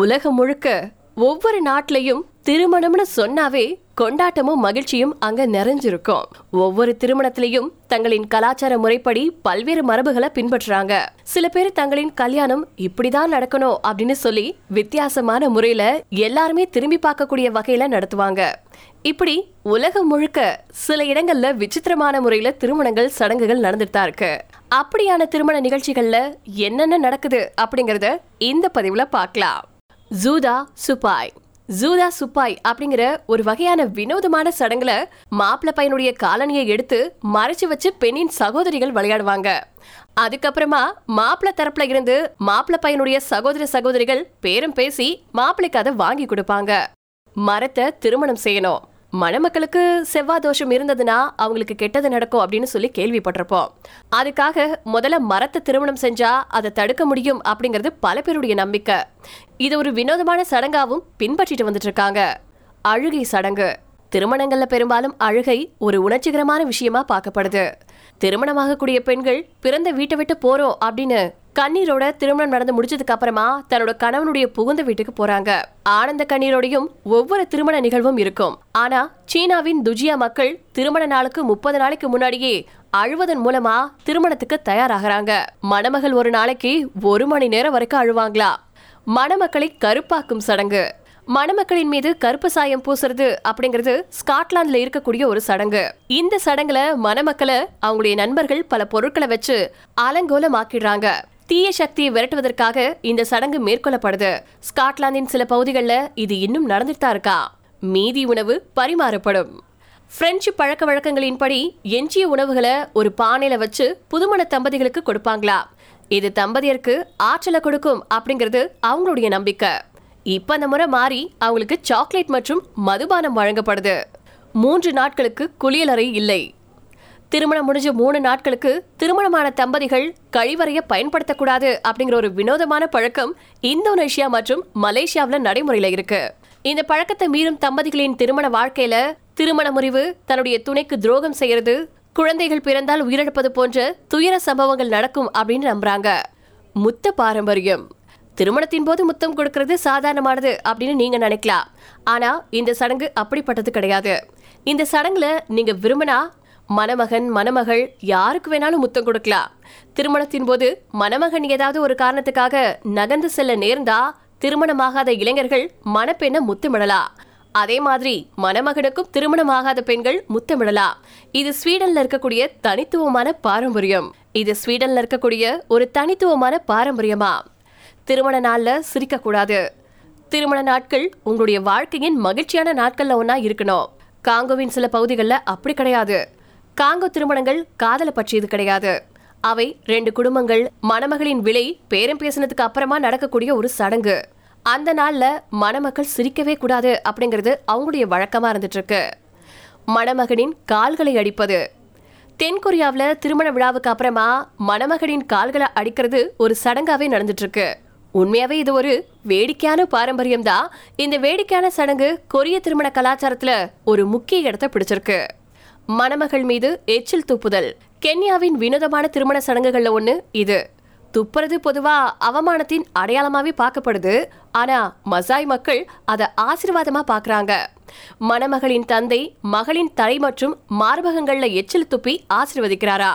உலகம் முழுக்க ஒவ்வொரு நாட்டிலையும் திருமணம்னு சொன்னாவே கொண்டாட்டமும் மகிழ்ச்சியும் அங்க நிறைஞ்சிருக்கும். ஒவ்வொரு திருமணத்திலையும் தங்களின் கலாச்சார முறைப்படி பல்வேறு மரபுகளை பின்பற்றுறாங்க. சில பேர் தங்களின் கல்யாணம் இப்படிதான் நடக்கணும் அப்படின்னு சொல்லி வித்தியாசமான முறையில எல்லாருமே திரும்பி பார்க்கக்கூடிய வகையில நடத்துவாங்க. இப்படி உலகம் முழுக்க சில இடங்கள்ல விசித்திரமான முறையில திருமணங்கள் சடங்குகள் நடந்துட்டு தான் இருக்கு. அப்படியான திருமண நிகழ்ச்சிகள்ல என்னென்ன நடக்குது அப்படிங்கறத இந்த பதிவுல பார்க்கலாம். ஜூதா சுப்பாய் ஜூதா சுப்பாய் அப்படிங்கிற ஒரு வகையான வினோதமான சடங்குல மாப்பிள்ள பையனுடைய காலனியை எடுத்து மறைச்சு வச்சு பெண்ணின் சகோதரிகள் விளையாடுவாங்க. அதுக்கப்புறமா மாப்பிள்ளை தரப்புல இருந்து மாப்பிள்ள பையனுடைய சகோதர சகோதரிகள் பேரம் பேசி மாப்பிள்ளைக்கு அதை வாங்கி கொடுப்பாங்க. மரத்தை திருமணம் செய்யணும். மணமக்களுக்கு செவ்வாய் தோஷம் இருந்ததுன்னா அவங்களுக்கு கெட்டது நடக்கும் அப்படின்னு சொல்லி கேள்விப்பட்டிருப்போம். அதுக்காக முதல்ல மரத்தை திருமணம் செஞ்சா அதை தடுக்க முடியும் அப்படிங்கிறது பல பேருடைய நம்பிக்கை. இது ஒரு வினோதமான சடங்காவும் பின்பற்றிட்டு வந்துட்டு இருக்காங்க அழுகை சடங்கு. திருமணங்கள்ல பெரும்பாலும் அழுகை ஒரு உணர்ச்சிகரமான விஷயமா பார்க்கப்படுது. திருமணமாகக்கூடிய பெண்கள் பிறந்த வீட்டை விட்டு போறோம் அப்படின்னு கண்ணீரோட திருமணம் நடந்து முடிச்சதுக்கு அப்புறமா தன்னோட கணவனுடைய புகுந்த வீட்டுக்கு போறாங்க. ஆனந்த கண்ணீரோடையும் ஒவ்வொரு திருமண நிகழ்வும் இருக்கும். ஆனா சீனாவின் துஜியா மக்கள் திருமண நாளுக்கு முப்பது நாளைக்கு முன்னாடியே அழுவதன் மூலமா திருமணத்துக்கு தயாராகிறாங்க. மணமகள் ஒரு நாளைக்கு ஒரு மணி நேரம் வரைக்கும் அழுவாங்களா? மணமக்களை கருப்பாக்கும் சடங்கு. மணமக்களின் மீது கருப்பு சாயம் பூசுறது அப்படிங்கிறது ஸ்காட்லாந்துல இருக்கக்கூடிய ஒரு சடங்கு. இந்த சடங்குல மணமக்களை அவங்களுடைய நண்பர்கள் பல பொருட்களை வச்சு அலங்கோலமாக்கிடுறாங்க. தீய சக்தியை விரட்டுவதற்காக இந்த சடங்கு மேற்கொள்ளப்படுது. ஸ்காட்லாந்தின் சில பகுதிகளில் இது இன்னும் நடந்துட்டு தான் இருக்கா. மீதி உணவு பரிமாறப்படும். பிரெஞ்சு பழக்க வழக்கங்களின்படி எஞ்சிய உணவுகளை ஒரு பானையில வச்சு புதுமண தம்பதிகளுக்கு கொடுப்பாங்களா? இது தம்பதியருக்கு ஆற்றலை கொடுக்கும் அப்படிங்கிறது அவங்களுடைய நம்பிக்கை. இப்ப அந்த முறை மாறி அவங்களுக்கு சாக்லேட் மற்றும் மதுபானம் வழங்கப்படுது. மூன்று நாட்களுக்கு குளியலறை இல்லை. திருமணம் முடிஞ்ச மூணு நாட்களுக்கு திருமணமான தம்பதிகள் கழிவறைய பயன்படுத்தக்கூடாது அப்படிங்கிற ஒரு வினோதமான பழக்கம் இந்தோனேஷியா மற்றும் மலேசியாவுல நடைமுறையில இருக்கு. இந்த பழக்கத்தை மீறும் தம்பதிகளின் திருமண வாழ்க்கையில திருமண முறிவு தன்னுடைய துணைக்கு துரோகம் செய்யறது குழந்தைகள் பிறந்தால் உயிரிழப்பது போன்ற துயர சம்பவங்கள் நடக்கும் அப்படின்னு நம்புறாங்க. முத்த பாரம்பரியம். திருமணத்தின் போது முத்தம் கொடுக்கறது சாதாரணமானது அப்படின்னு நீங்க நினைக்கலாம். ஆனா இந்த சடங்கு அப்படிப்பட்டது கிடையாது. இந்த சடங்குல நீங்க விரும்பினா மணமகன் மணமகள் யாருக்கு வேணாலும் முத்தம் கொடுக்கலாம். திருமணத்தின் போது மணமகன் ஏதாவது ஒரு காரணத்துக்காக நகர்ந்து செல்ல நேர்ந்தா திருமணமாகாத இளைஞர்கள் மணப்பெண்ணை முத்தமிடலாம். அதே மாதிரி மணமகனுக்கும் திருமணமாகாத பெண்கள் முத்தமிடலாம். இது ஸ்வீடன்ல இருக்கக்கூடிய தனித்துவமான பாரம்பரியம். இது ஸ்வீடன்ல இருக்கக்கூடிய ஒரு தனித்துவமான பாரம்பரியமா? திருமண நாள்ல சிரிக்க கூடாது திருமண நாட்கள் உங்களுடைய வாழ்க்கையின் மகிழ்ச்சியான நாட்கள்ல ஒன்னா இருக்கணும். காங்கோவின் சில பகுதிகளில் அப்படி கிடையாது. காங்கோ திருமணங்கள் காதலை பற்றியது கிடையாது. அவை ரெண்டு குடும்பங்கள் மணமகளின் விலை பேரம் பேசினதுக்கு அப்புறமா நடக்கக்கூடிய ஒரு சடங்கு. அந்த நாள்ல மணமக்கள் சிரிக்கவே கூடாது அப்படிங்கிறது அவங்களுடைய வழக்கமா இருந்துட்டு இருக்கு மணமகனின் கால்களை அடிப்பது. தென்கொரியாவில் திருமண விழாவுக்கு அப்புறமா மணமகனின் கால்களை அடிக்கிறது ஒரு சடங்காவே நடந்துட்டு இருக்கு உண்மையாவே இது ஒரு வேடிக்கையான பாரம்பரியம் தான் இந்த வேடிக்கையான சடங்கு கொரிய திருமண கலாச்சாரத்துல ஒரு முக்கிய இடத்தை பிடிச்சிருக்கு. மணமகள் மீது எச்சில் துப்புதல். கென்யாவின் வினோதமான திருமண சடங்குகள்ல ஒண்ணு இது. துப்புறது பொதுவா அவமானத்தின் அடையாளமாவே பார்க்கப்படுது. ஆனா மசாய் மக்கள் அதை ஆசீர்வாதமா பாக்குறாங்க மணமகளின் தந்தை மகளின் தலை மற்றும் மார்பகங்கள்ல எச்சில் துப்பி ஆசிர்வதிக்கிறாரா?